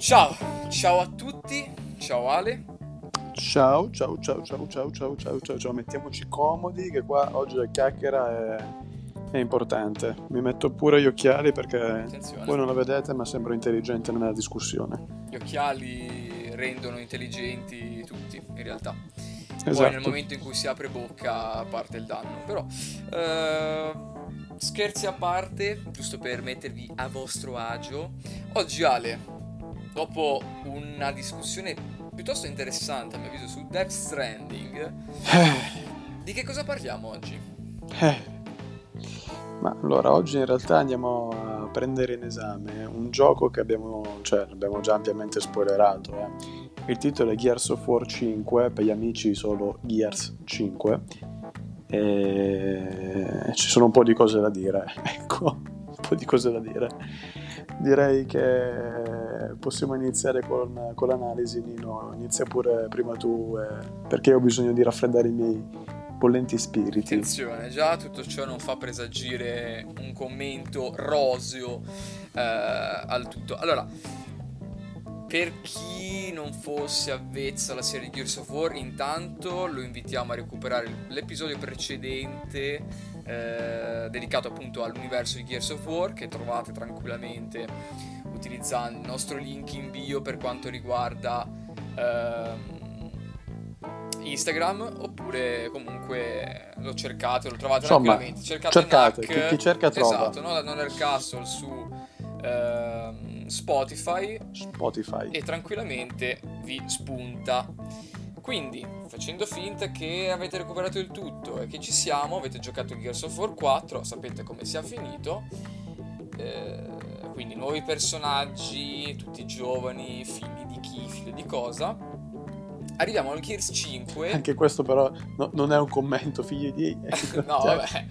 Ciao, ciao a tutti, ciao Ale. Ciao, ciao, ciao, ciao, ciao, ciao, ciao, ciao, ciao, mettiamoci comodi che qua oggi la chiacchiera è, è importante. Mi metto pure gli occhiali perché Attenzione. voi non la vedete ma sembro intelligente nella discussione. Gli occhiali rendono intelligenti tutti, in realtà. Poi Esatto. nel momento in cui si apre bocca parte il danno. Però, eh, scherzi a parte, giusto per mettervi a vostro agio, oggi Ale, dopo una discussione piuttosto interessante, a mio avviso, su Death Stranding, di che cosa parliamo oggi? Eh. Ma allora, oggi in realtà andiamo a prendere in esame un gioco che abbiamo, cioè, l'abbiamo già ampiamente spoilerato. eh. Il titolo è Gears of War 5, per gli amici solo Gears 5. E ci sono un po' di cose da dire, ecco, un po' di cose da dire. Direi che possiamo iniziare con, con l'analisi, Nino. Inizia pure prima tu, eh, perché ho bisogno di raffreddare i miei bollenti spiriti. Attenzione, già tutto ciò non fa presagire un commento roseo eh, al tutto. Allora, per chi non fosse avvezzo alla serie di Gears of War, intanto lo invitiamo a recuperare l'episodio precedente eh, dedicato appunto all'universo di Gears of War che trovate tranquillamente utilizzando il nostro link in bio per quanto riguarda ehm, Instagram oppure comunque lo cercate, lo trovate Insomma, tranquillamente. Cercate, cercate, NAC, chi- chi cerca trova. Esatto, no, non nel castle su ehm, Spotify Spotify. e tranquillamente vi spunta. Quindi, facendo finta che avete recuperato il tutto e che ci siamo, avete giocato Gears of War 4, sapete come sia finito. eh, quindi nuovi personaggi, tutti giovani, figli di chi, figli di cosa. Arriviamo al Gears 5. Anche questo però no- non è un commento, figli di... no, Cioè, vabbè,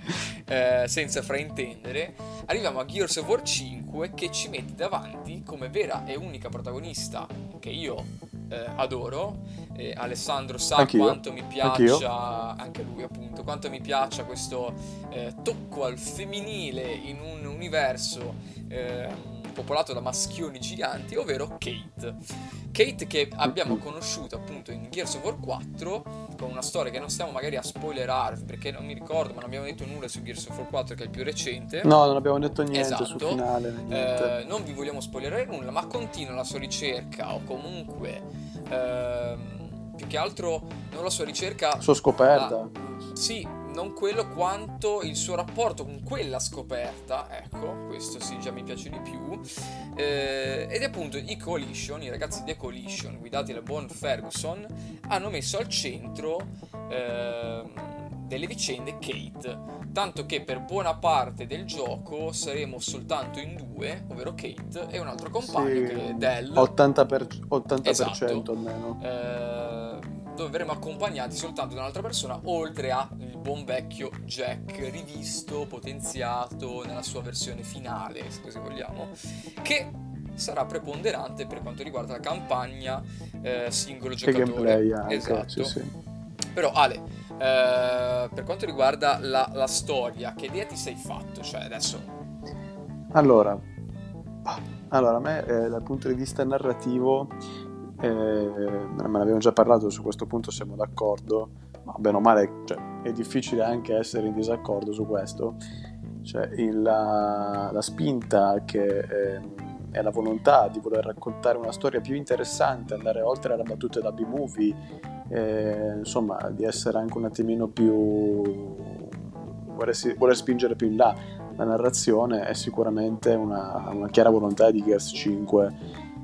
eh, senza fraintendere, arriviamo a Gears of War 5 che ci mette davanti come vera e unica protagonista che io eh, adoro. eh, Alessandro sa Anch'io, quanto mi piaccia, anch'io. anche lui appunto, quanto mi piaccia questo eh, tocco al femminile in un universo ehm, popolato da maschioni giganti, ovvero Kate. Kate che abbiamo conosciuto appunto in Gears of War 4 con una storia che non stiamo magari a spoilerarvi perché non mi ricordo ma non abbiamo detto nulla su Gears of War 4 che è il più recente. No, non abbiamo detto niente Esatto. sul finale, né niente. Eh, non vi vogliamo spoilerare nulla, ma continua la sua ricerca o comunque ehm, più che altro non la sua ricerca Sua scoperta. sì, non quello quanto il suo rapporto con quella scoperta, ecco, questo sì, già mi piace di più. Eh, ed appunto i Coalition, i ragazzi di Coalition, guidati da Bon Ferguson, hanno messo al centro ehm, delle vicende Kate. Tanto che per buona parte del gioco saremo soltanto in due, ovvero Kate e un altro compagno Sì, che è Dell. 80%, per, 80% Esatto. almeno. Eh, dove verremo accompagnati soltanto da un'altra persona, oltre al buon vecchio Jack, rivisto, potenziato nella sua versione finale, se così vogliamo, che sarà preponderante per quanto riguarda la campagna eh, singolo giocatore. anche, esatto. sì, sì. Però Ale, eh, per quanto riguarda la, la storia, che idea ti sei fatto? Cioè adesso Allora, allora, a me eh, dal punto di vista narrativo, eh, me ne abbiamo già parlato, su questo punto siamo d'accordo, ma bene o male cioè, è difficile anche essere in disaccordo su questo. Cioè, il- la, la spinta che ehm, è la volontà di voler raccontare una storia più interessante, andare oltre alle battute da B-movie, eh, insomma, di essere anche un attimino più... voler, voler spingere più in là la narrazione è sicuramente una, una chiara volontà di Gears 5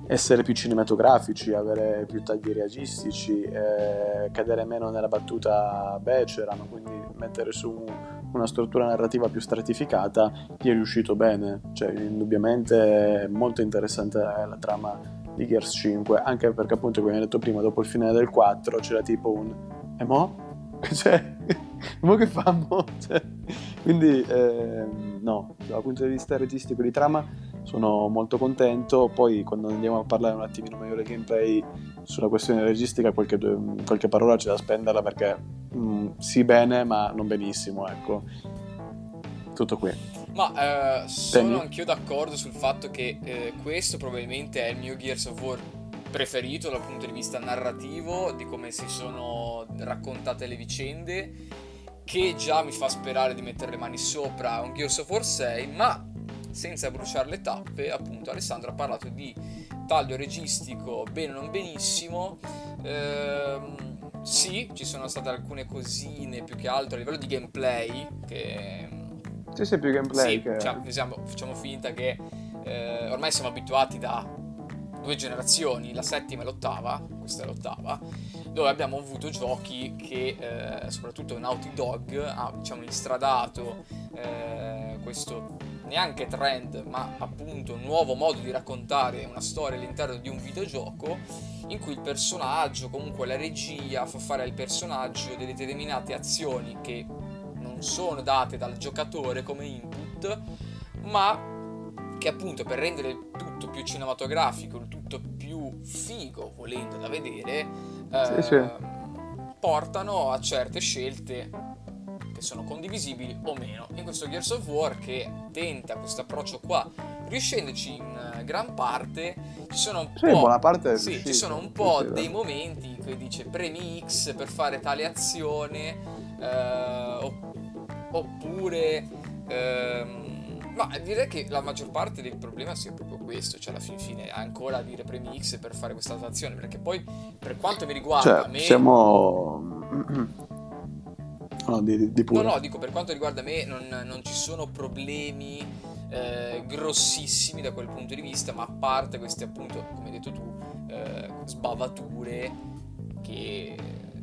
essere più cinematografici, avere più tagli realistici, eh, cadere meno nella battuta becera, ma quindi mettere su una struttura narrativa più stratificata, gli è riuscito bene. Cioè, indubbiamente è molto interessante la trama di Gears 5, anche perché appunto, come hai detto prima, dopo il finale del 4 c'era tipo un... E mo? Cioè, mo che famo? Cioè, quindi, ehm, no, dal punto di vista registico di trama sono molto contento. Poi, quando andiamo a parlare un attimino meglio del gameplay sulla questione registica, qualche, qualche parola c'è da spenderla perché mh, sì, bene, ma non benissimo. Ecco, tutto qui. Ma eh, sono anch'io d'accordo sul fatto che eh, questo probabilmente è il mio Gears of War preferito dal punto di vista narrativo, di come si sono raccontate le vicende, che già mi fa sperare di mettere le mani sopra un Gears of War 6, ma senza bruciare le tappe, appunto Alessandro ha parlato di taglio registico bene o non benissimo. Ehm, sì, ci sono state alcune cosine più che altro a livello di gameplay che sì, sì, più gameplay. Sì, che... cioè, diciamo, facciamo finta che eh, ormai siamo abituati da due generazioni, la settima e l'ottava, questa è l'ottava, dove abbiamo avuto giochi che eh, soprattutto Naughty Dog ha diciamo, instradato eh, questo neanche trend, ma appunto un nuovo modo di raccontare una storia all'interno di un videogioco in cui il personaggio, comunque la regia, fa fare al personaggio delle determinate azioni che non sono date dal giocatore come input, ma che appunto per rendere il tutto più cinematografico, il tutto più figo, volendo da vedere, eh, sì, sì. portano a certe scelte che sono condivisibili o meno. In questo Gears of War che tenta questo approccio qua, riuscendoci in eh, gran parte, ci sono un sì, po', parte sì, ci sono un po' dei momenti in cui dice premi X per fare tale azione, eh, oppure... Ehm, ma direi che la maggior parte del problema sia proprio questo, cioè alla fin fine ancora dire premi X per fare questa azione, perché poi per quanto mi riguarda cioè, me... siamo... No, di, di no, no, dico per quanto riguarda me non, non ci sono problemi eh, grossissimi da quel punto di vista, ma a parte queste appunto, come hai detto tu, eh, sbavature che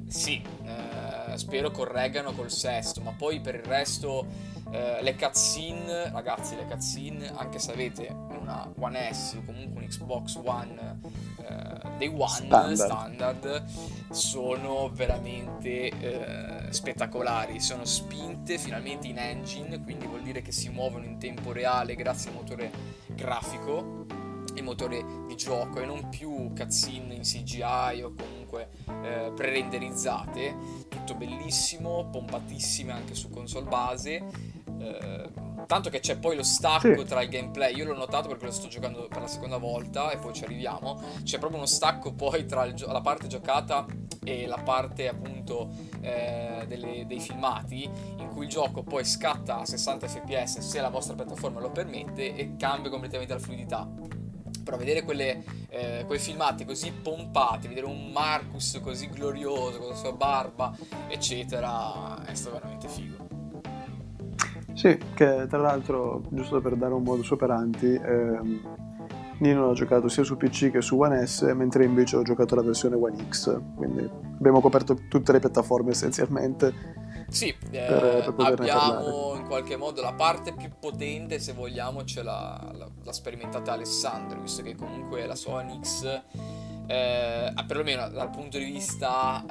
sì, eh, spero correggano col sesto, ma poi per il resto eh, le cutscene, ragazzi, le cutscene, anche se avete una One S o comunque un Xbox One eh, dei One standard. standard, sono veramente eh, spettacolari. Sono spinte finalmente in engine, quindi vuol dire che si muovono in tempo reale grazie al motore grafico il motore di gioco e non più cutscene in CGI o comunque eh, pre-renderizzate. Tutto bellissimo pompatissime anche su console base. Eh, tanto che c'è poi lo stacco sì. tra il gameplay. Io l'ho notato perché lo sto giocando per la seconda volta e poi ci arriviamo. C'è proprio uno stacco poi tra gio- la parte giocata e la parte appunto eh, delle, dei filmati in cui il gioco poi scatta a 60 fps se la vostra piattaforma lo permette e cambia completamente la fluidità però vedere quelle, eh, quei filmati così pompati, vedere un Marcus così glorioso con la sua barba, eccetera, è stato veramente figo. Sì, che tra l'altro, giusto per dare un modo operandi, ehm, Nino l'ha giocato sia su PC che su One S, mentre invece ho giocato la versione One X, quindi abbiamo coperto tutte le piattaforme essenzialmente sì, eh, per, per abbiamo in qualche modo la parte più potente, se vogliamo, ce l'ha, l'ha, sperimentata Alessandro, visto che comunque la sua X, eh, perlomeno dal punto di vista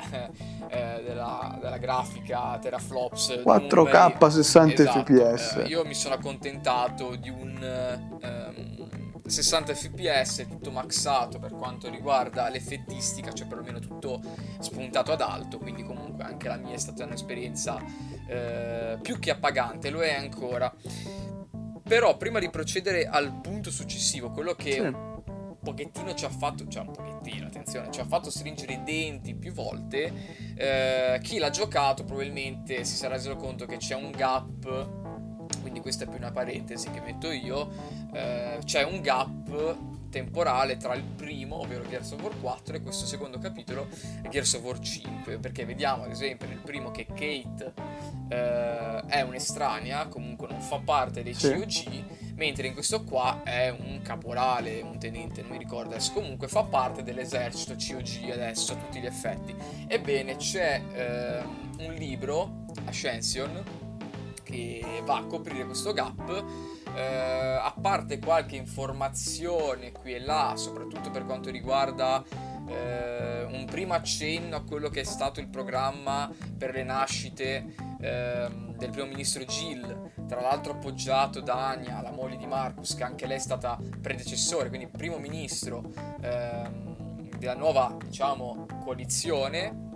eh, della, della, grafica teraflops 4K numeri, 60 esatto, fps eh, io mi sono accontentato di un um, 60 fps, tutto maxato per quanto riguarda l'effettistica, cioè perlomeno tutto spuntato ad alto, quindi comunque anche la mia è stata un'esperienza eh, più che appagante, lo è ancora. Però prima di procedere al punto successivo, quello che sì. un pochettino ci ha fatto, cioè un pochettino, attenzione, ci ha fatto stringere i denti più volte, eh, chi l'ha giocato probabilmente si sarà reso conto che c'è un gap quindi questa è più una parentesi che metto io, eh, c'è un gap temporale tra il primo, ovvero Gears of War 4, e questo secondo capitolo, Gears of War 5, perché vediamo ad esempio nel primo che Kate eh, è un'estranea, comunque non fa parte dei sì. COG, mentre in questo qua è un caporale, un tenente, non mi ricordo adesso, comunque fa parte dell'esercito COG adesso a tutti gli effetti. Ebbene c'è eh, un libro, Ascension, che va a coprire questo gap. Eh, a parte qualche informazione qui e là, soprattutto per quanto riguarda eh, un primo accenno a quello che è stato il programma per le nascite eh, del primo ministro Gill, tra l'altro appoggiato da Ania, la moglie di Marcus, che anche lei è stata predecessore, quindi primo ministro ehm, della nuova diciamo, coalizione.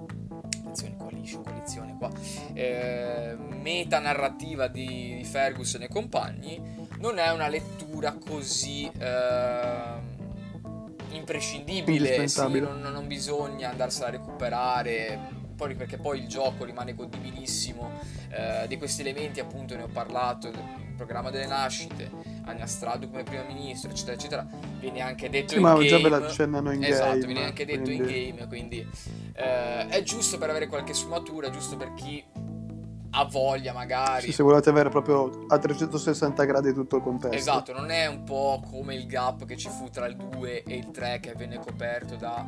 Finisce in coalizione qua, eh, meta narrativa di, di, Ferguson e compagni, non è una lettura così eh, imprescindibile, sì, non, non bisogna andarsela a recuperare poi, perché poi il gioco rimane godibilissimo. Eh, di questi elementi, appunto, ne ho parlato. Il programma delle nascite, Ania Stradu come primo ministro, eccetera, eccetera. Viene anche detto sì, in ma game. già ve la accennano in esatto, game. viene anche detto quindi... in game. Quindi eh, è giusto per avere qualche sfumatura, giusto per chi ha voglia magari. Sì, se volete avere proprio a 360 gradi tutto il contesto. Esatto, non è un po' come il gap che ci fu tra il 2 e il 3 che venne coperto da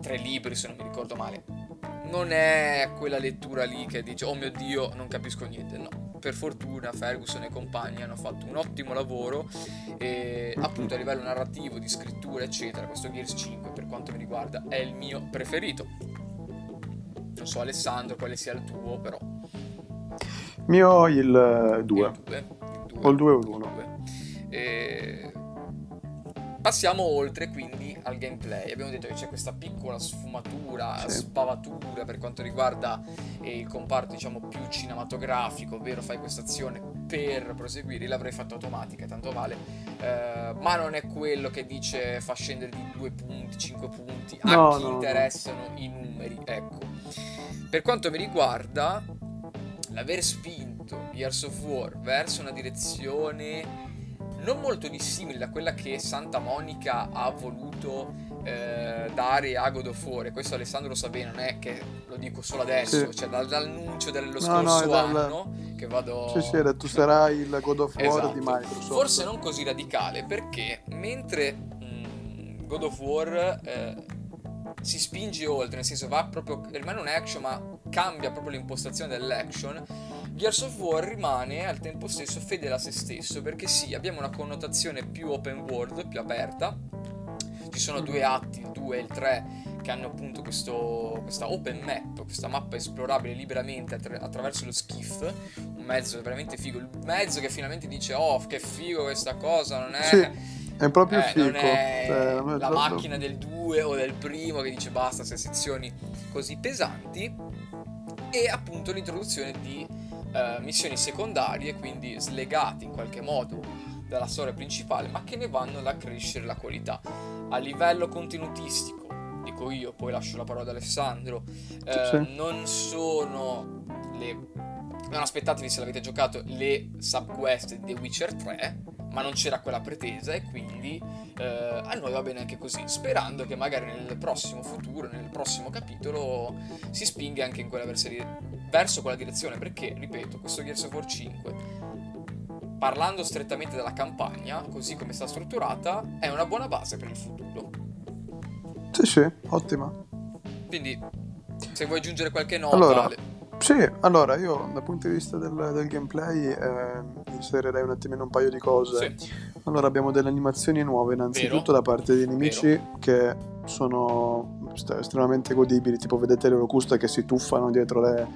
tre libri, se non mi ricordo male non è quella lettura lì che dice oh mio dio non capisco niente. No per fortuna Ferguson e compagni hanno fatto un ottimo lavoro e appunto a livello narrativo di scrittura eccetera questo Gears 5 per quanto mi riguarda è il mio preferito. Non so Alessandro quale sia il tuo però. Mio il 2 o il 2 o l'1 e... passiamo oltre quindi al gameplay. Abbiamo detto che c'è questa piccola sfumatura, sì. spavatura per quanto riguarda eh, il comparto, diciamo, più cinematografico, ovvero fai questa azione per proseguire, l'avrei fatto automatica, tanto vale. Eh, ma non è quello che dice fa scendere di due punti, cinque punti, a no, chi no, interessano no. i numeri, ecco. Per quanto mi riguarda, l'aver spinto Gears of War verso una direzione non molto dissimile da quella che Santa Monica ha voluto eh, dare a God of War. Questo Alessandro lo sa bene, non è che lo dico solo adesso, sì. cioè dal, dall'annuncio dello scorso no, no, anno dal... che vado... Sì, sì, tu sarai il God of War esatto. di Microsoft. Forse non così radicale, perché mentre mh, mm, God of War... Eh, si spinge oltre, nel senso va proprio, rimane un action ma cambia proprio l'impostazione dell'action, Gears of War rimane al tempo stesso fedele a se stesso perché sì, abbiamo una connotazione più open world, più aperta, ci sono due atti, il 2 e il 3 che hanno appunto questo, questa open map, questa mappa esplorabile liberamente attra- attraverso lo skiff, un mezzo veramente figo, il mezzo che finalmente dice oh che figo questa cosa, non è... Sì è proprio eh, fico. Non è cioè, la proprio... macchina del 2 o del primo che dice basta se sezioni così pesanti. E appunto l'introduzione di uh, missioni secondarie, quindi slegate in qualche modo dalla storia principale, ma che ne vanno ad accrescere la qualità. A livello contenutistico, dico io, poi lascio la parola ad Alessandro, uh, sì. non sono le non aspettatevi se l'avete giocato le subquest di The Witcher 3 ma non c'era quella pretesa e quindi eh, a noi va bene anche così, sperando che magari nel prossimo futuro, nel prossimo capitolo, si spinga anche in quella verso, verso quella direzione, perché, ripeto, questo Gears of War 5, parlando strettamente della campagna, così come sta strutturata, è una buona base per il futuro. Sì, sì, ottima. Quindi, se vuoi aggiungere qualche nota... Allora... Sì, allora io dal punto di vista del, del gameplay eh, inserirei un attimino un paio di cose. Sì. Allora abbiamo delle animazioni nuove innanzitutto Vero. da parte dei nemici Vero. che sono estremamente godibili, tipo vedete le locuste che si tuffano dietro le,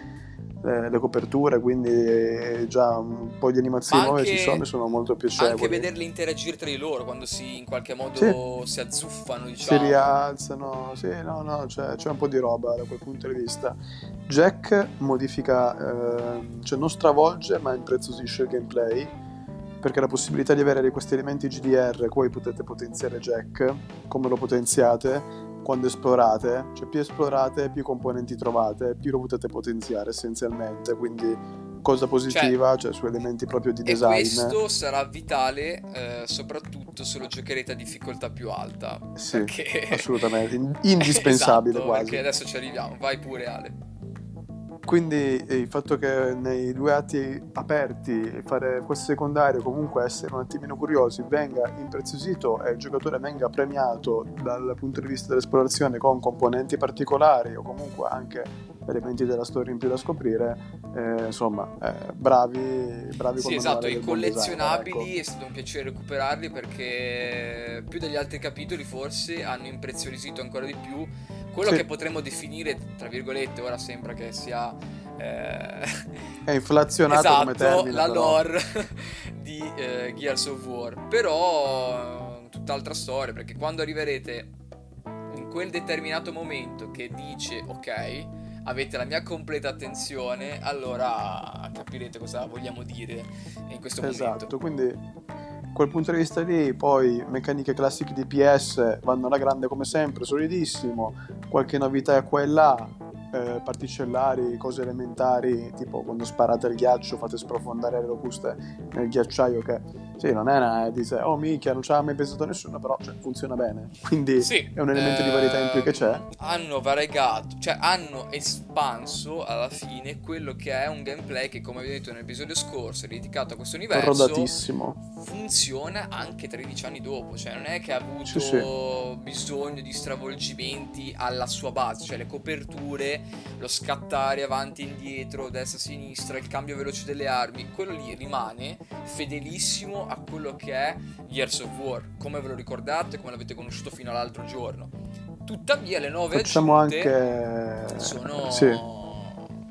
le, le, coperture, quindi già un po' di animazioni nuove ci sono e sono molto piacevoli. Anche vederli interagire tra di loro quando si in qualche modo sì. si azzuffano, diciamo. Si rialzano, sì, no, no, c'è, c'è, un po' di roba da quel punto di vista. Jack modifica, eh, cioè non stravolge ma impreziosisce il gameplay perché la possibilità di avere questi elementi GDR, poi potete potenziare Jack, come lo potenziate, quando esplorate, cioè più esplorate, più componenti trovate, più lo potete potenziare essenzialmente, quindi cosa positiva, cioè, cioè su elementi proprio di design. E questo sarà vitale eh, soprattutto se lo giocherete a difficoltà più alta. Sì, perché... assolutamente, indispensabile esatto, quasi. Perché adesso ci arriviamo, vai pure Ale. Quindi eh, il fatto che nei due atti aperti fare questo secondario, comunque essere un attimino curiosi, venga impreziosito e il giocatore venga premiato dal punto di vista dell'esplorazione con componenti particolari o comunque anche elementi della storia in più da scoprire, eh, insomma, eh, bravi, bravi Sì, esatto, i collezionabili design, ecco. è stato un piacere recuperarli perché più degli altri capitoli forse hanno impreziosito ancora di più quello sì. che potremmo definire, tra virgolette, ora sembra che sia... Eh... È inflazionato esatto, come termine. la lore di eh, Gears of War. Però tutt'altra storia, perché quando arriverete in quel determinato momento che dice ok, avete la mia completa attenzione, allora capirete cosa vogliamo dire in questo esatto, momento. quindi quel punto di vista lì, poi meccaniche classiche di PS vanno alla grande come sempre, solidissimo, qualche novità qua e là, eh, particellari, cose elementari, tipo quando sparate il ghiaccio fate sprofondare le locuste nel ghiacciaio che sì, non è una dice oh minchia, non ci ha mai pensato nessuno, però cioè, funziona bene. Quindi Sì, è un elemento di varietà in più che c'è. ehm, Hanno variegato, cioè hanno espanso alla fine quello che è un gameplay che, come abbiamo detto nell'episodio scorso, è dedicato a questo universo. Rodatissimo. funziona anche 13 anni dopo, cioè non è che ha avuto Sì, sì. bisogno di stravolgimenti alla sua base, cioè le coperture, lo scattare avanti e indietro, destra e sinistra, il cambio veloce delle armi, quello lì rimane fedelissimo a quello che è Years of War, come ve lo ricordate, come l'avete conosciuto fino all'altro giorno. Tuttavia le nuove Facciamo aggiunte anche... sono Sì.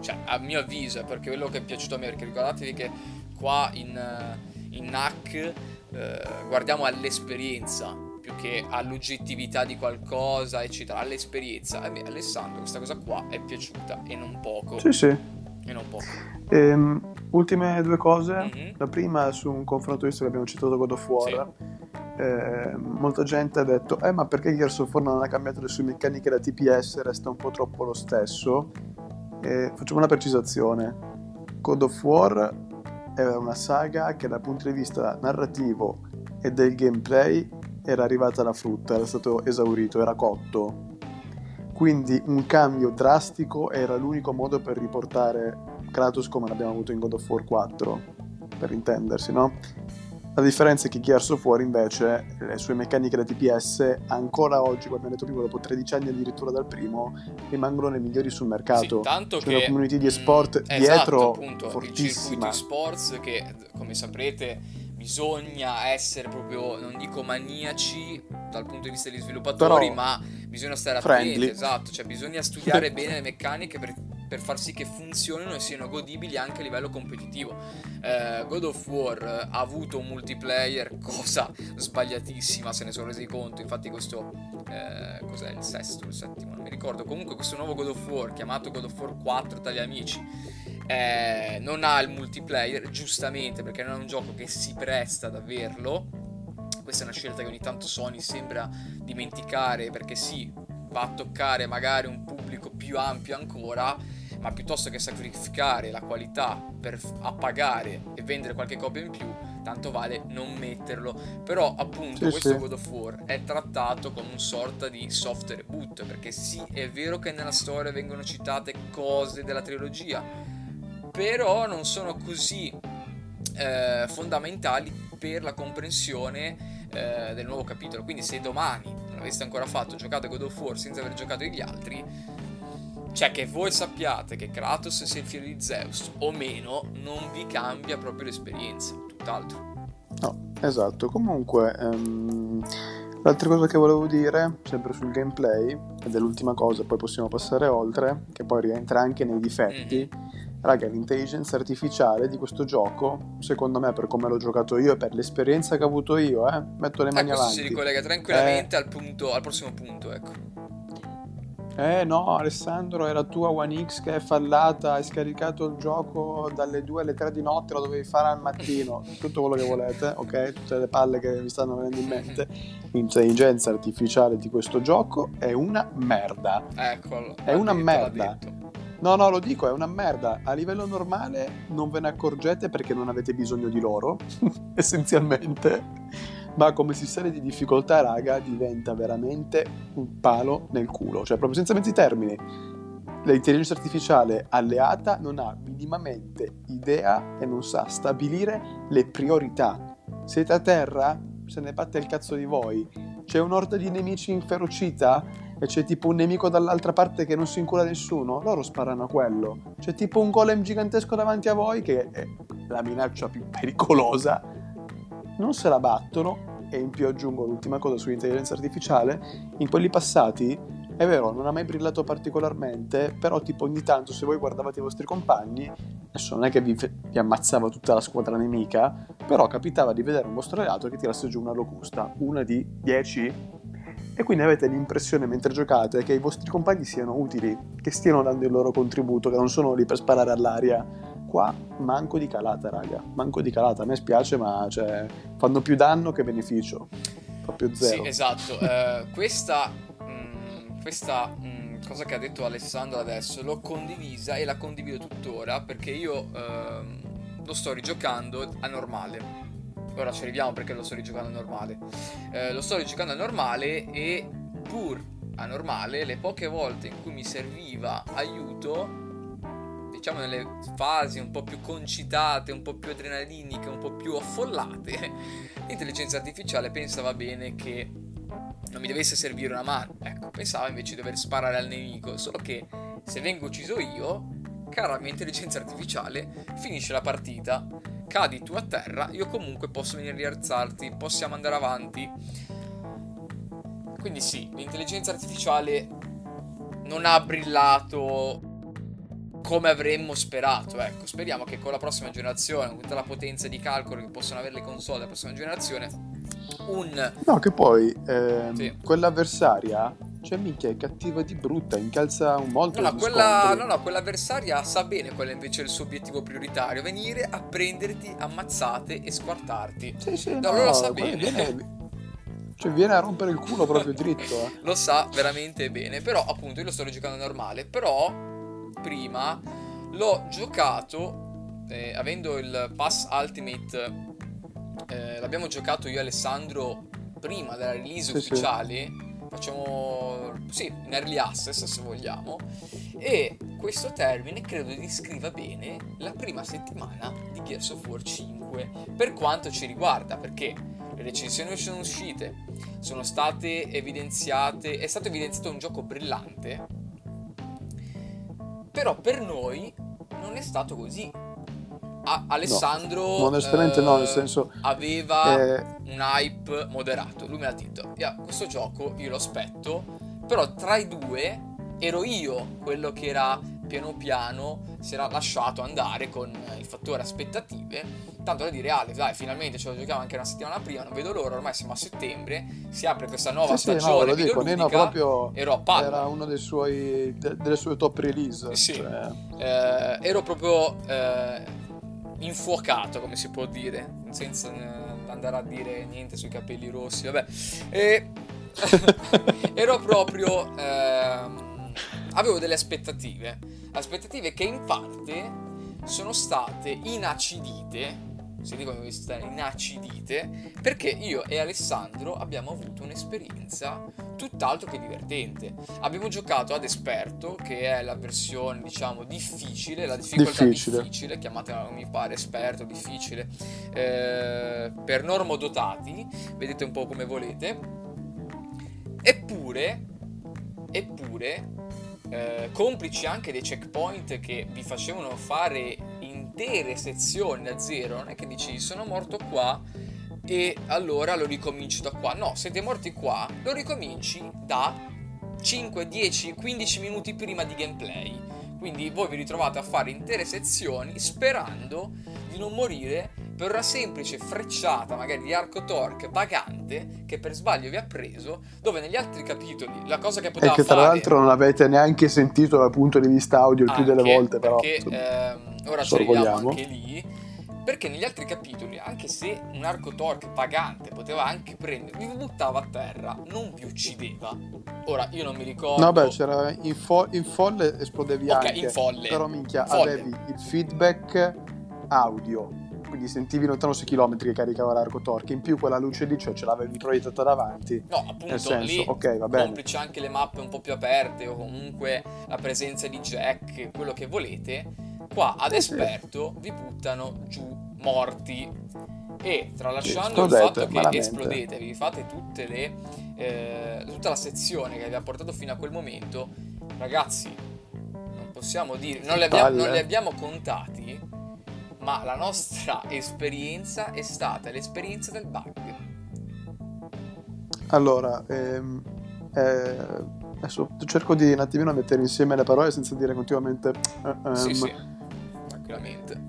cioè a mio avviso è perché quello che è piaciuto a me perché ricordatevi che qua in, eh, in NAC eh, guardiamo all'esperienza più che all'oggettività di qualcosa eccetera all'esperienza a me Alessandro questa cosa qua è piaciuta e non poco Sì, sì. e non poco Ehm, ultime due cose. Mhm. La prima su un confronto visto che abbiamo citato God of War. Eh, molta gente ha detto: Eh, ma perché Gears of War non ha cambiato le sue meccaniche da TPS? Resta un po' troppo lo stesso. Eh, facciamo una precisazione: God of War era una saga che, dal punto di vista narrativo e del gameplay, era arrivata alla frutta, era stato esaurito, era cotto. Quindi un cambio drastico era l'unico modo per riportare Kratos come l'abbiamo avuto in God of War 4, per intendersi, no? La differenza è che Gears of War invece, le sue meccaniche da TPS, ancora oggi, come abbiamo detto prima, dopo 13 anni addirittura dal primo, rimangono le migliori sul mercato. Sì, tanto C'è che una community di esport esatto, dietro appunto, il fortissima. circuito esports che come saprete bisogna essere proprio non dico maniaci dal punto di vista degli sviluppatori Però ma bisogna stare friendly. attenti esatto cioè bisogna studiare bene le meccaniche per, per far sì che funzionino e siano godibili anche a livello competitivo Eh, God of War ha avuto un multiplayer cosa sbagliatissima se ne sono resi conto infatti questo eh, cos'è il sesto il settimo non mi ricordo comunque questo nuovo God of War chiamato God of War 4 tra gli amici eh, non ha il multiplayer giustamente perché non è un gioco che si presta ad averlo questa è una scelta che ogni tanto Sony sembra dimenticare perché sì va a toccare magari un pubblico più ampio ancora ma piuttosto che sacrificare la qualità per appagare e vendere qualche copia in più tanto vale non metterlo però appunto Sì, questo sì. God of War è trattato come un sorta di soft reboot perché sì è vero che nella storia vengono citate cose della trilogia però non sono così eh, fondamentali per la comprensione eh, del nuovo capitolo. Quindi, se domani non aveste ancora fatto giocate God of War senza aver giocato gli altri, cioè che voi sappiate che Kratos sia il figlio di Zeus o meno, non vi cambia proprio l'esperienza, tutt'altro. No, esatto. Comunque, ehm, l'altra cosa che volevo dire, sempre sul gameplay, ed è l'ultima cosa, poi possiamo passare oltre, che poi rientra anche nei difetti. Raga, l'intelligenza artificiale di questo gioco, secondo me, per come l'ho giocato io e per l'esperienza che ho avuto io, eh, metto le mani questo avanti. si ricollega tranquillamente al, punto, al prossimo punto, ecco. Eh no, Alessandro, era tua One X che è fallata, hai scaricato il gioco dalle 2 alle 3 di notte, lo dovevi fare al mattino, tutto quello che volete, ok? Tutte le palle che vi stanno venendo in mente. L'intelligenza artificiale di questo gioco è una merda. Eccolo. È una merda. No, no, lo dico, è una merda. A livello normale non ve ne accorgete perché non avete bisogno di loro, essenzialmente. Ma come sistema di difficoltà, raga, diventa veramente un palo nel culo. Cioè, proprio senza mezzi termini. L'intelligenza artificiale alleata non ha minimamente idea e non sa stabilire le priorità. Siete a terra? Se ne batte il cazzo di voi. C'è un'orda di nemici inferocita e c'è tipo un nemico dall'altra parte che non si incura nessuno, loro sparano a quello. C'è tipo un golem gigantesco davanti a voi che è la minaccia più pericolosa. Non se la battono. E in più aggiungo l'ultima cosa sull'intelligenza artificiale. In quelli passati, è vero, non ha mai brillato particolarmente, però tipo ogni tanto se voi guardavate i vostri compagni, adesso non è che vi, vi ammazzava tutta la squadra nemica, però capitava di vedere un vostro alleato che tirasse giù una locusta, una di 10 e quindi avete l'impressione mentre giocate che i vostri compagni siano utili, che stiano dando il loro contributo, che non sono lì per sparare all'aria. Qua manco di calata, raga, manco di calata. A me spiace, ma cioè, fanno più danno che beneficio. Proprio zero. Sì, esatto. uh, questa, mh, mm, questa mh, mm, cosa che ha detto Alessandro adesso l'ho condivisa e la condivido tuttora perché io uh, lo sto rigiocando a normale ora ci arriviamo perché lo sto rigiocando normale. Eh, lo sto rigiocando normale e pur a normale, le poche volte in cui mi serviva aiuto, diciamo nelle fasi un po' più concitate, un po' più adrenaliniche, un po' più affollate, l'intelligenza artificiale pensava bene che non mi dovesse servire una mano. Ecco, pensava invece di dover sparare al nemico, solo che se vengo ucciso io, cara mia intelligenza artificiale, finisce la partita cadi tu a terra, io comunque posso venire a rialzarti, possiamo andare avanti. Quindi sì, l'intelligenza artificiale non ha brillato come avremmo sperato. Ecco, speriamo che con la prossima generazione, con tutta la potenza di calcolo che possono avere le console della prossima generazione, un... No, che poi ehm, sì. quell'avversaria cioè, minchia, è cattiva di brutta, incalza un molto. No, no, quella, no, no, quell'avversaria sa bene qual è invece il suo obiettivo prioritario: venire a prenderti ammazzate e squartarti. Sì, sì, no, no lo sa bene. Viene, cioè, viene a rompere il culo proprio dritto. Eh. lo sa veramente bene. Però, appunto, io lo sto giocando normale. Però, prima l'ho giocato eh, avendo il Pass Ultimate. Eh, l'abbiamo giocato io e Alessandro prima della release sì, ufficiale. Sì facciamo sì, in early access se vogliamo. E questo termine credo descriva bene la prima settimana di Gears of War 5 per quanto ci riguarda perché le recensioni sono uscite sono state evidenziate è stato evidenziato un gioco brillante però per noi non è stato così a- Alessandro no, onestamente eh, no nel senso aveva eh... un hype moderato lui me l'ha detto yeah, questo gioco io lo aspetto però tra i due ero io quello che era piano piano si era lasciato andare con il fattore aspettative tanto da dire Ale dai finalmente ce lo giochiamo anche una settimana prima non vedo l'ora ormai siamo a settembre si apre questa nuova sì, stagione sì, no, lo dico, proprio ero a palla era uno dei suoi, de, delle sue top release sì, cioè... eh, ero proprio eh, infuocato, come si può dire, senza eh, andare a dire niente sui capelli rossi, vabbè. E ero proprio... Ehm, avevo delle aspettative, aspettative che in parte sono state inacidite si dicono che stare inacidite, perché io e Alessandro abbiamo avuto un'esperienza tutt'altro che divertente. Abbiamo giocato ad Esperto, che è la versione, diciamo, difficile, la difficoltà difficile, difficile chiamatela mi pare esperto, difficile, eh, per normodotati, vedete un po' come volete. Eppure, eppure, eh, complici anche dei checkpoint che vi facevano fare intere sezioni da zero, non è che dici sono morto qua e allora lo ricominci da qua. No, siete morti qua, lo ricominci da 5, 10, 15 minuti prima di gameplay. Quindi voi vi ritrovate a fare intere sezioni sperando di non morire per una semplice frecciata, magari di arco torque vagante, che per sbaglio vi ha preso, dove negli altri capitoli la cosa che poteva fare... E che tra l'altro non avete neanche sentito dal punto di vista audio il più delle volte, però... Perché ehm, ora ci arriviamo anche lì perché negli altri capitoli, anche se un arco torque pagante poteva anche prendere, vi buttava a terra, non vi uccideva. Ora, io non mi ricordo... No, beh, c'era in, fo- in folle esplodevi okay, anche. in folle. Però minchia, folle. avevi il feedback audio, quindi sentivi lontano 6 km che caricava l'arco torque, in più quella luce lì, cioè ce l'avevi proiettata davanti. No, appunto, nel senso, lì ok, va bene. complice anche le mappe un po' più aperte o comunque la presenza di Jack, quello che volete qua ad esperto vi buttano giù morti. E tralasciando il fatto che malamente. esplodete vi fate tutte le eh, tutta la sezione che vi ha portato fino a quel momento. Ragazzi non possiamo dire non li abbiamo, non li abbiamo contati ma la nostra esperienza è stata l'esperienza del bug. Allora ehm, eh, adesso cerco di un attimino mettere insieme le parole senza dire continuamente ehm, sì, sì tranquillamente.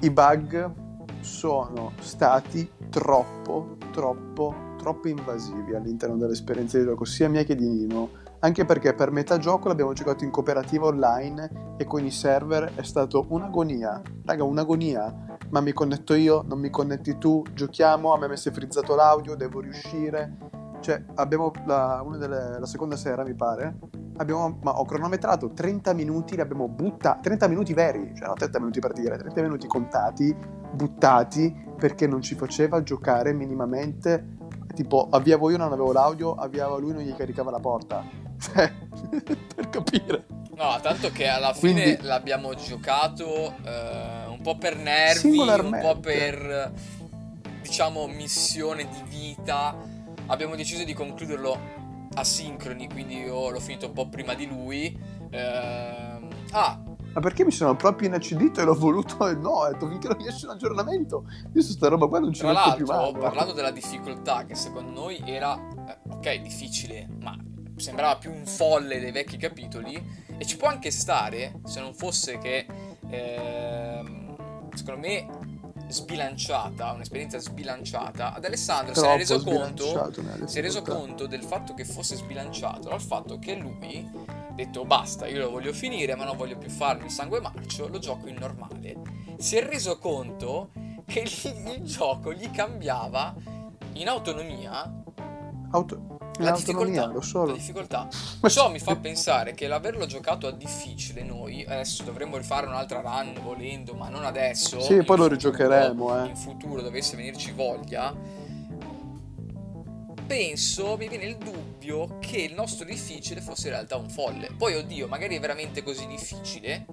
I bug sono stati troppo, troppo, troppo invasivi all'interno dell'esperienza di gioco, sia mia che di Nino. Anche perché per metà gioco l'abbiamo giocato in cooperativa online e con i server è stato un'agonia. Raga, un'agonia. Ma mi connetto io, non mi connetti tu, giochiamo, a me mi si è frizzato l'audio, devo riuscire. Cioè, abbiamo la, una delle, la seconda sera, mi pare, abbiamo, ma ho cronometrato 30 minuti, li abbiamo buttati, 30 minuti veri, cioè non 30 minuti per dire, 30 minuti contati, buttati, perché non ci faceva giocare minimamente. Tipo, avviavo io, non avevo l'audio, avviava lui, non gli caricava la porta. Cioè, per capire. No, tanto che alla fine Quindi, l'abbiamo giocato eh, un po' per nervi, un po' per, diciamo, missione di vita. Abbiamo deciso di concluderlo asincroni, quindi io l'ho finito un po' prima di lui. Eh, ah, ma perché mi sono proprio inacidito e l'ho voluto? No, ho detto finché non riesce un aggiornamento io su sta roba qua non ci Tra metto più mano parlando della difficoltà che secondo noi era eh, ok difficile ma sembrava più un folle dei vecchi capitoli e ci può anche stare se non fosse che eh, secondo me sbilanciata, un'esperienza sbilanciata, ad Alessandro si è reso conto si è reso conto del fatto che fosse sbilanciato dal fatto che lui ha detto basta, io lo voglio finire, ma non voglio più farmi il sangue marcio, lo gioco in normale. Si è reso conto che il, il gioco gli cambiava in autonomia Auto- la difficoltà, lo so. La difficoltà. Ciò mi fa pensare che l'averlo giocato a difficile noi, adesso dovremmo rifare un'altra run volendo, ma non adesso. Sì, poi lo rigiocheremo, eh. In futuro dovesse venirci voglia. Penso, mi viene il dubbio che il nostro difficile fosse in realtà un folle. Poi, oddio, magari è veramente così difficile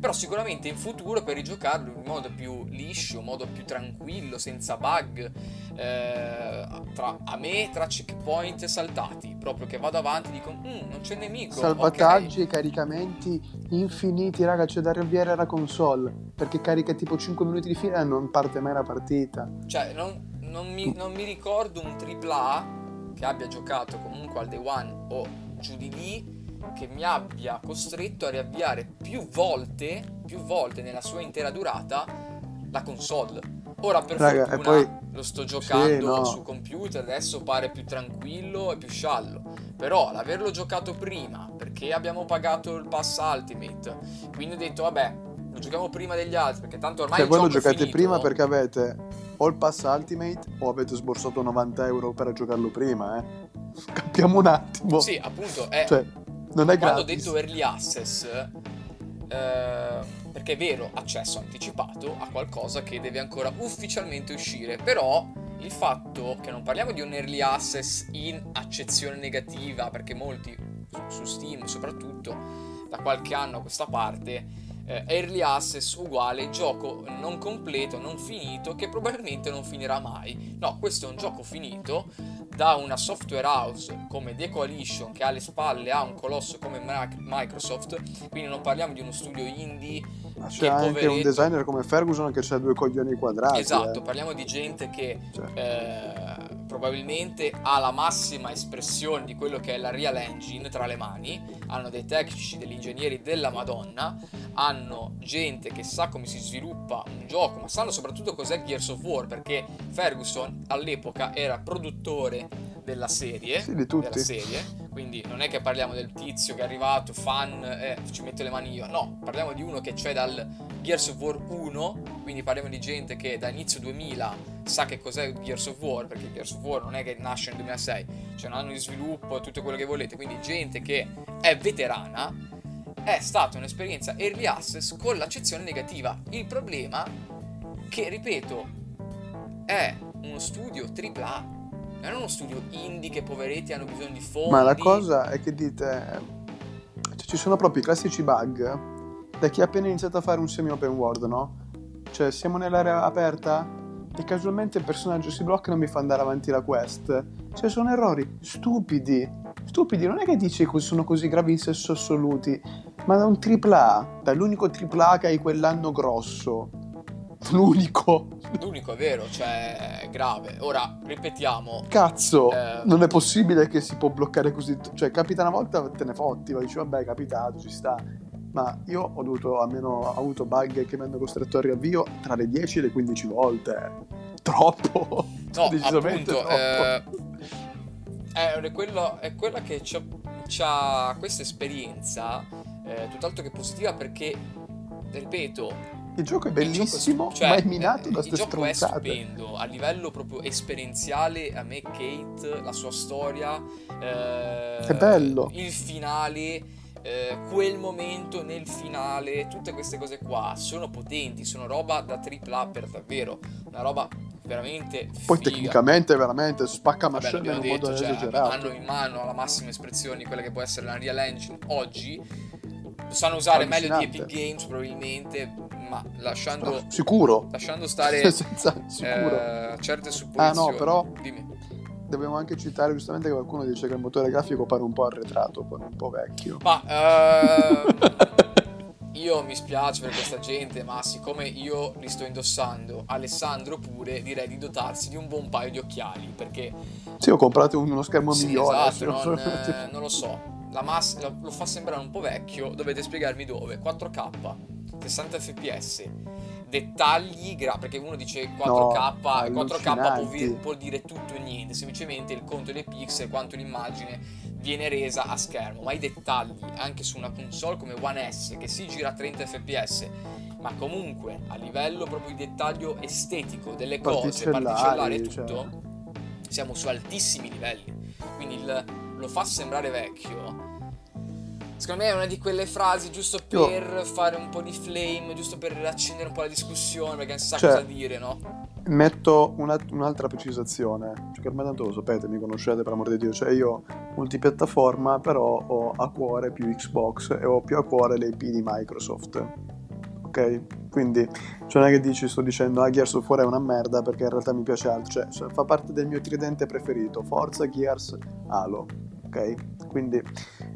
però sicuramente in futuro per rigiocarlo in modo più liscio, in modo più tranquillo, senza bug, eh, tra, a me tra checkpoint saltati, proprio che vado avanti e dico mm, non c'è nemico. Salvataggi okay. e caricamenti infiniti, raga, c'è da riavviare la console, perché carica tipo 5 minuti di fila e non parte mai la partita. Cioè, non, non, mi, non mi ricordo un AAA che abbia giocato comunque al day one o giù di lì che mi abbia costretto a riavviare più volte, più volte nella sua intera durata, la console. Ora per Raga, fortuna poi... lo sto giocando sì, no. su computer, adesso pare più tranquillo e più sciallo. Però l'averlo giocato prima, perché abbiamo pagato il pass Ultimate, quindi ho detto vabbè, lo giochiamo prima degli altri, perché tanto ormai... Cioè voi lo giocate prima perché avete o il pass Ultimate o avete sborsato 90 euro per giocarlo prima, eh? Capiamo un attimo. Sì, appunto, è... Cioè non è Quando gratis. ho detto early access, eh, perché è vero, accesso anticipato a qualcosa che deve ancora ufficialmente uscire, però il fatto che non parliamo di un early access in accezione negativa, perché molti su Steam soprattutto da qualche anno a questa parte eh, early access uguale gioco non completo, non finito, che probabilmente non finirà mai. No, questo è un gioco finito da una software house come The Coalition che alle spalle ha un colosso come Microsoft, quindi non parliamo di uno studio indie. Ma c'è anche poveretto. un designer come Ferguson che ha due coglioni quadrati. Esatto, eh. parliamo di gente che cioè. eh, probabilmente ha la massima espressione di quello che è la Real Engine tra le mani, hanno dei tecnici, degli ingegneri della Madonna, hanno gente che sa come si sviluppa un gioco, ma sanno soprattutto cos'è Gears of War, perché Ferguson all'epoca era produttore della serie, sì, di tutti. della serie, quindi non è che parliamo del tizio che è arrivato, fan, eh, ci metto le mani io, no, parliamo di uno che c'è dal Gears of War 1, quindi parliamo di gente che da inizio 2000 sa che cos'è Gears of War, perché Gears of War non è che nasce nel 2006, c'è un anno di sviluppo tutto quello che volete, quindi gente che è veterana, è stata un'esperienza early access con l'accezione negativa. Il problema che, ripeto, è uno studio AAA, non è uno studio indie che poveretti hanno bisogno di fondi. Ma la cosa è che dite, cioè, ci sono proprio i classici bug da chi ha appena iniziato a fare un semi open world, no? Cioè siamo nell'area aperta, e casualmente il personaggio si blocca e non mi fa andare avanti la quest. Cioè, sono errori stupidi. Stupidi, non è che dici che sono così gravi in senso assoluti, ma da un AAA, dall'unico AAA che hai quell'anno grosso. L'unico. L'unico è vero, cioè è grave. Ora, ripetiamo. Cazzo, eh... non è possibile che si può bloccare così. Cioè, capita una volta, te ne fotti, ma dici, vabbè, è capitato, ci sta ma io ho dovuto almeno avuto bug che mi hanno costretto al riavvio tra le 10 e le 15 volte. Troppo! No, appunto, eh, è, quello, è, quella che ha questa esperienza, eh, tutt'altro che positiva, perché, ripeto, il gioco è bellissimo, gioco, cioè, ma è minato eh, da queste stronzate. Il gioco è stupendo, a livello proprio esperienziale, a me Kate, la sua storia, eh, è bello. il finale, eh, quel momento nel finale, tutte queste cose qua sono potenti, sono roba da tripla per davvero, una roba veramente poi figa. tecnicamente veramente spacca mascella in un detto, modo cioè, esagerato. hanno in mano alla massima espressione quella che può essere la Real Engine oggi. Sanno usare meglio di Epic Games probabilmente ma lasciando ah, sicuro lasciando stare Senza, sicuro. Eh, certe supposizioni ah no però Dimmi. dobbiamo anche citare giustamente che qualcuno dice che il motore grafico pare un po' arretrato pare un po' vecchio ma uh... Io mi spiace per questa gente, ma siccome io li sto indossando, Alessandro pure direi di dotarsi di un buon paio di occhiali. Perché. Sì, ho comprato uno schermo sì, migliore. Esatto, non, eh, non, lo so. La mass- lo fa sembrare un po' vecchio. Dovete spiegarmi dove. 4K, 60 fps, dettagli gra- perché uno dice 4K, no, 4K può, può, dire tutto e niente, semplicemente il conto dei pixel, quanto l'immagine viene resa a schermo, ma i dettagli anche su una console come One S che si gira a 30 fps, ma comunque a livello proprio di dettaglio estetico delle cose, particellari e tutto, cioè. siamo su altissimi livelli. Quindi il, lo fa sembrare vecchio. Secondo me è una di quelle frasi giusto per Io... fare un po' di flame, giusto per accendere un po' la discussione, perché non si sa cioè, cosa dire, no? Metto una, un'altra precisazione, cioè che ormai tanto lo sapete, mi conoscete per amor di Dio, cioè io multipiattaforma però ho a cuore più Xbox e ho più a cuore le IP di Microsoft, ok? Quindi cioè non è che dici sto dicendo ah Gears of War è una merda perché in realtà mi piace altro, cioè, cioè fa parte del mio tridente preferito, Forza, Gears, Halo, ok? Quindi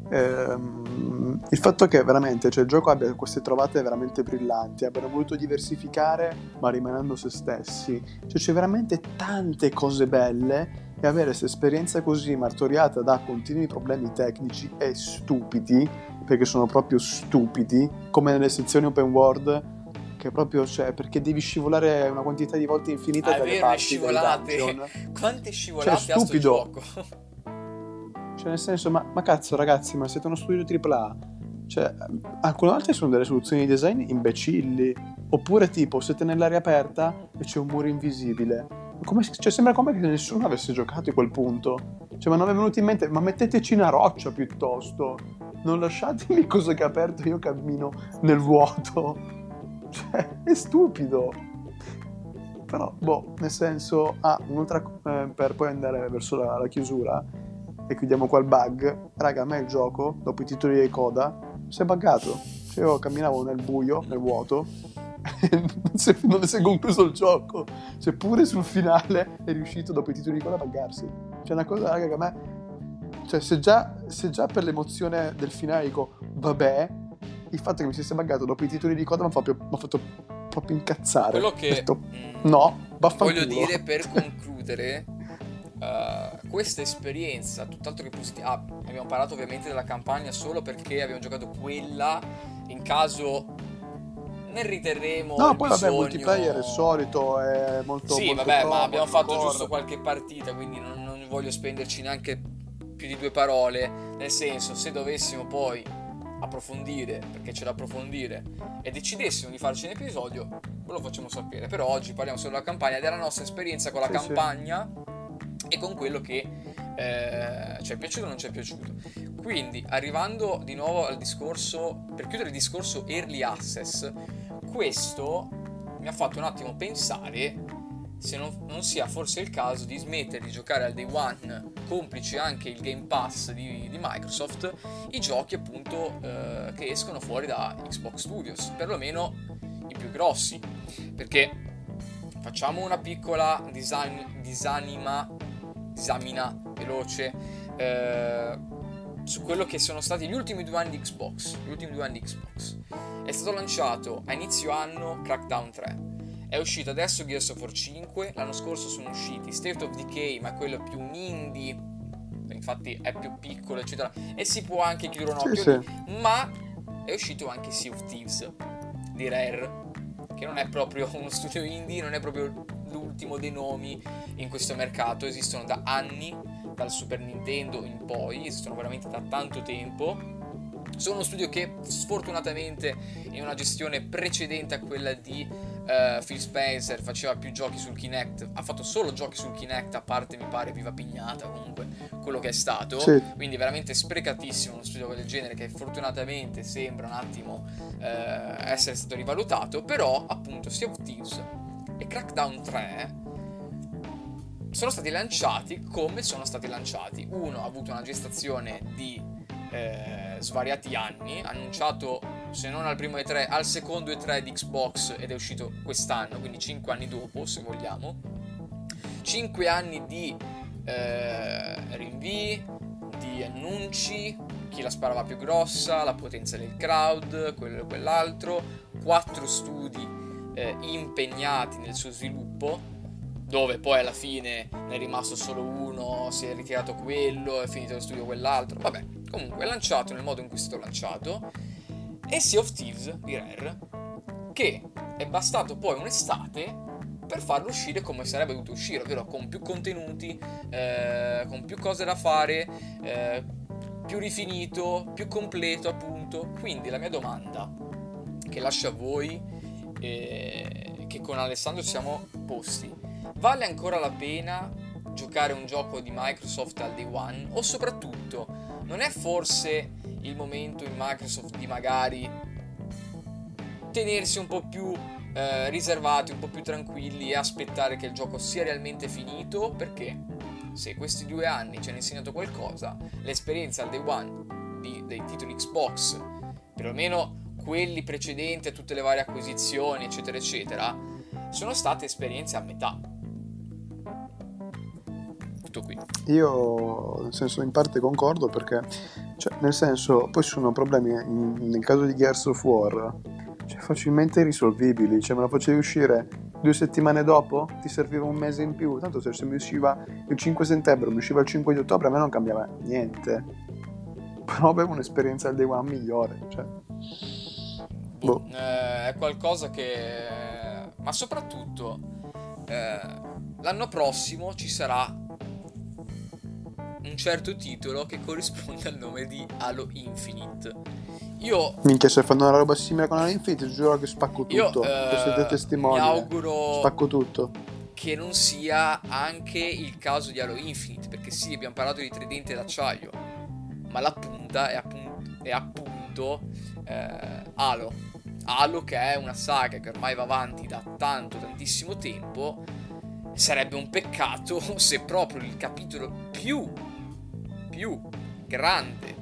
ehm, il fatto che veramente cioè, il gioco abbia queste trovate veramente brillanti, abbiano voluto diversificare ma rimanendo se stessi, cioè c'è veramente tante cose belle e avere questa esperienza così martoriata da continui problemi tecnici e stupidi, perché sono proprio stupidi, come nelle sezioni open world che proprio cioè, perché devi scivolare una quantità di volte infinita ah, è vero, le scivolate. quante scivolate cioè, stupido cioè, nel senso, ma, ma cazzo, ragazzi, ma siete uno studio AAA. Cioè, alcune volte sono delle soluzioni di design imbecilli. Oppure, tipo, siete nell'aria aperta e c'è un muro invisibile. Come, cioè, sembra come che nessuno avesse giocato a quel punto. Cioè, ma non è venuto in mente, ma metteteci una roccia piuttosto. Non lasciatemi cose che aperto io cammino nel vuoto. Cioè, è stupido. Però, boh, nel senso, ah, un'altra, eh, per poi andare verso la, la chiusura e chiudiamo qua il bug, raga, a me il gioco, dopo i titoli di coda, si è buggato. Cioè, io camminavo nel buio, nel vuoto, e non si è concluso il gioco. Cioè, pure sul finale è riuscito dopo i titoli di coda a buggarsi. Cioè, una cosa, raga, che a me... Cioè, se già, se già per l'emozione del finale dico, vabbè, il fatto che mi si sia buggato dopo i titoli di coda mi ha fatto, fatto proprio incazzare. Quello che... Detto, mm, no, vaffanculo. Voglio dire, per concludere... Uh, questa esperienza, tutt'altro che positiva, ah, abbiamo parlato ovviamente della campagna solo perché abbiamo giocato quella, in caso ne riterremo. No, poi bisogno... vabbè, multiplayer è solito, è molto. Sì, molto vabbè, pro, ma abbiamo fatto core. giusto qualche partita, quindi non, non voglio spenderci neanche più di due parole. Nel senso, se dovessimo poi approfondire, perché c'è da approfondire, e decidessimo di farci un episodio, ve lo facciamo sapere. Però oggi parliamo solo della campagna, della nostra esperienza con la sì, campagna. Sì e con quello che eh, ci è piaciuto o non ci è piaciuto. Quindi, arrivando di nuovo al discorso, per chiudere il discorso early access, questo mi ha fatto un attimo pensare se non, non, sia forse il caso di smettere di giocare al day one, complice anche il Game Pass di, di Microsoft, i giochi appunto eh, che escono fuori da Xbox Studios, perlomeno i più grossi, perché facciamo una piccola design, disanima esamina veloce eh, su quello che sono stati gli ultimi due anni di Xbox. Gli ultimi due anni di Xbox. È stato lanciato a inizio anno Crackdown 3. È uscito adesso Gears of War 5. L'anno scorso sono usciti State of Decay, ma quello più un indie. Infatti è più piccolo, eccetera. E si può anche chiudere un occhio. Sì, sì. Ma è uscito anche Sea of Thieves di Rare. Che non è proprio uno studio indie, non è proprio attimo dei nomi in questo mercato, esistono da anni, dal Super Nintendo in poi, esistono veramente da tanto tempo. Sono uno studio che sfortunatamente in una gestione precedente a quella di uh, Phil Spencer faceva più giochi sul Kinect, ha fatto solo giochi sul Kinect, a parte mi pare Viva Pignata comunque quello che è stato, sì. quindi veramente sprecatissimo uno studio del genere che fortunatamente sembra un attimo uh, essere stato rivalutato, però appunto Sea of Thieves e Crackdown 3 sono stati lanciati come sono stati lanciati. Uno ha avuto una gestazione di eh, svariati anni, annunciato se non al primo E3, al secondo E3 di Xbox ed è uscito quest'anno, quindi 5 anni dopo se vogliamo. 5 anni di eh, rinvii, di annunci, chi la sparava più grossa, la potenza del crowd, quello e quell'altro, 4 studi eh, impegnati nel suo sviluppo dove poi alla fine ne è rimasto solo uno, si è ritirato quello, è finito lo studio quell'altro. Vabbè, comunque è lanciato nel modo in cui è stato lanciato. E Sea of Thieves di Rare, che è bastato poi un'estate per farlo uscire come sarebbe dovuto uscire, ovvero con più contenuti, eh, con più cose da fare, eh, più rifinito, più completo appunto. Quindi la mia domanda che lascio a voi, eh, che con Alessandro siamo posti, Vale ancora la pena giocare un gioco di Microsoft al day one? O soprattutto, non è forse il momento in Microsoft di magari tenersi un po' più eh, riservati, un po' più tranquilli e aspettare che il gioco sia realmente finito? Perché se questi due anni ci hanno insegnato qualcosa, l'esperienza al day one di, dei titoli Xbox, perlomeno quelli precedenti a tutte le varie acquisizioni, eccetera, eccetera, sono state esperienze a metà tutto qui. Io, nel senso, in parte concordo perché, cioè, nel senso, poi sono problemi in, nel caso di Gears of War, cioè, facilmente risolvibili. Cioè, me lo facevi uscire due settimane dopo, ti serviva un mese in più. Tanto se mi usciva il 5 settembre, mi usciva il 5 di ottobre, a me non cambiava niente. Però avevo un'esperienza al day one migliore. Cioè. Boh. Eh, è qualcosa che. Ma soprattutto. Eh, l'anno prossimo ci sarà un certo titolo che corrisponde al nome di Halo Infinite. Io. Minchia, se fanno una roba simile con Halo Infinite, giuro che spacco tutto. Io, eh, siete testimoni. Mi auguro. Spacco tutto. Che non sia anche il caso di Halo Infinite, perché sì, abbiamo parlato di tridente d'acciaio, ma la punta è appunto, è appunto eh, Halo. Halo che è una saga che ormai va avanti da tanto, tantissimo tempo. Sarebbe un peccato se proprio il capitolo più più grande,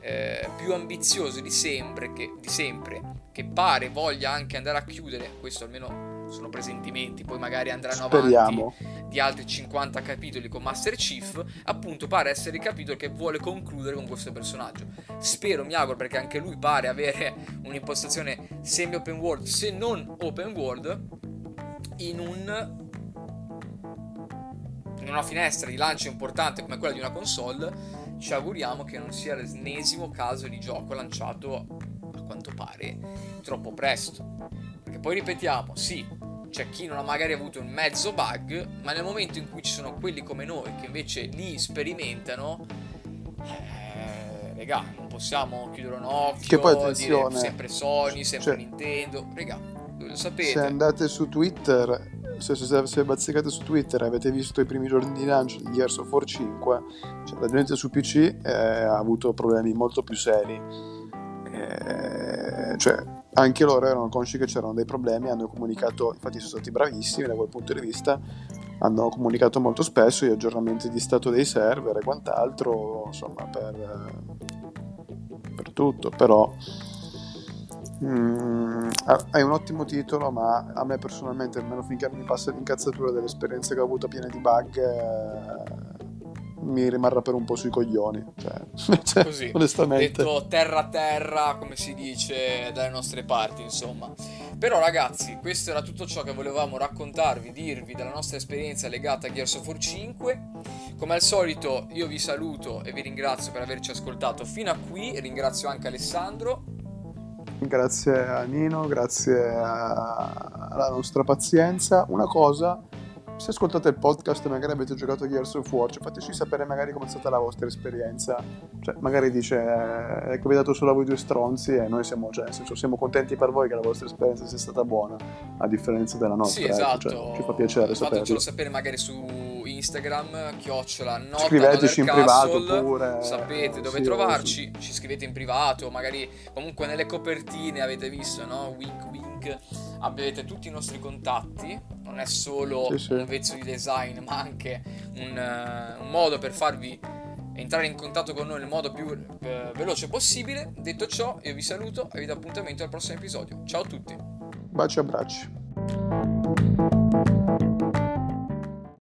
eh, più ambizioso di sempre, che, di sempre, che pare voglia anche andare a chiudere, questo almeno sono presentimenti, poi magari andranno Speriamo. avanti di altri 50 capitoli con Master Chief, appunto pare essere il capitolo che vuole concludere con questo personaggio. Spero, mi auguro, perché anche lui pare avere un'impostazione semi open world, se non open world, in un in una finestra di lancio importante come quella di una console, ci auguriamo che non sia l'ennesimo caso di gioco lanciato a quanto pare troppo presto. Perché poi ripetiamo, sì, c'è chi non ha magari avuto un mezzo bug, ma nel momento in cui ci sono quelli come noi che invece li sperimentano, eh, regà, non possiamo chiudere un occhio, che poi attenzione, dire sempre Sony, sempre cioè, Nintendo, regà, lo sapete. Se andate su Twitter se, se, se bazzicate su Twitter e avete visto i primi giorni di lancio di Gears of War 5, cioè, la gente su PC eh, ha avuto problemi molto più seri. Eh, cioè, anche loro erano consci che c'erano dei problemi, hanno comunicato, infatti sono stati bravissimi da quel punto di vista, hanno comunicato molto spesso gli aggiornamenti di stato dei server e quant'altro, insomma, per, per tutto, però Mm, è un ottimo titolo, ma a me personalmente, almeno finché mi passa l'incazzatura dell'esperienza che ho avuto piena di bug, eh, mi rimarrà per un po' sui coglioni. Cioè, cioè, Così, onestamente. Detto terra a terra, come si dice dalle nostre parti, insomma. Però ragazzi, questo era tutto ciò che volevamo raccontarvi, dirvi della nostra esperienza legata a Gears of War 5. Come al solito io vi saluto e vi ringrazio per averci ascoltato fino a qui, ringrazio anche Alessandro. Grazie a Nino, grazie alla nostra pazienza. Una cosa se ascoltate il podcast e magari avete giocato Gears of War, cioè, fateci sapere magari com'è stata la vostra esperienza. Cioè, magari dice eh, è capitato solo a voi due stronzi e noi siamo, cioè, senso, siamo contenti per voi che la vostra esperienza sia stata buona, a differenza della nostra. Sì, esatto. Ecco, cioè, ci fa piacere saperlo. Fatecelo sapere magari su Instagram, chiocciola nota Scriveteci in privato pure. Sapete dove sì, trovarci, ci scrivete in privato, magari comunque nelle copertine avete visto, no? Wink wink, avete tutti i nostri contatti, non è solo Sì, sì. un vezzo di design, ma anche un, eh, un modo per farvi entrare in contatto con noi nel modo più eh, veloce possibile. Detto ciò, io vi saluto e vi do appuntamento al prossimo episodio. Ciao a tutti. Baci e abbracci.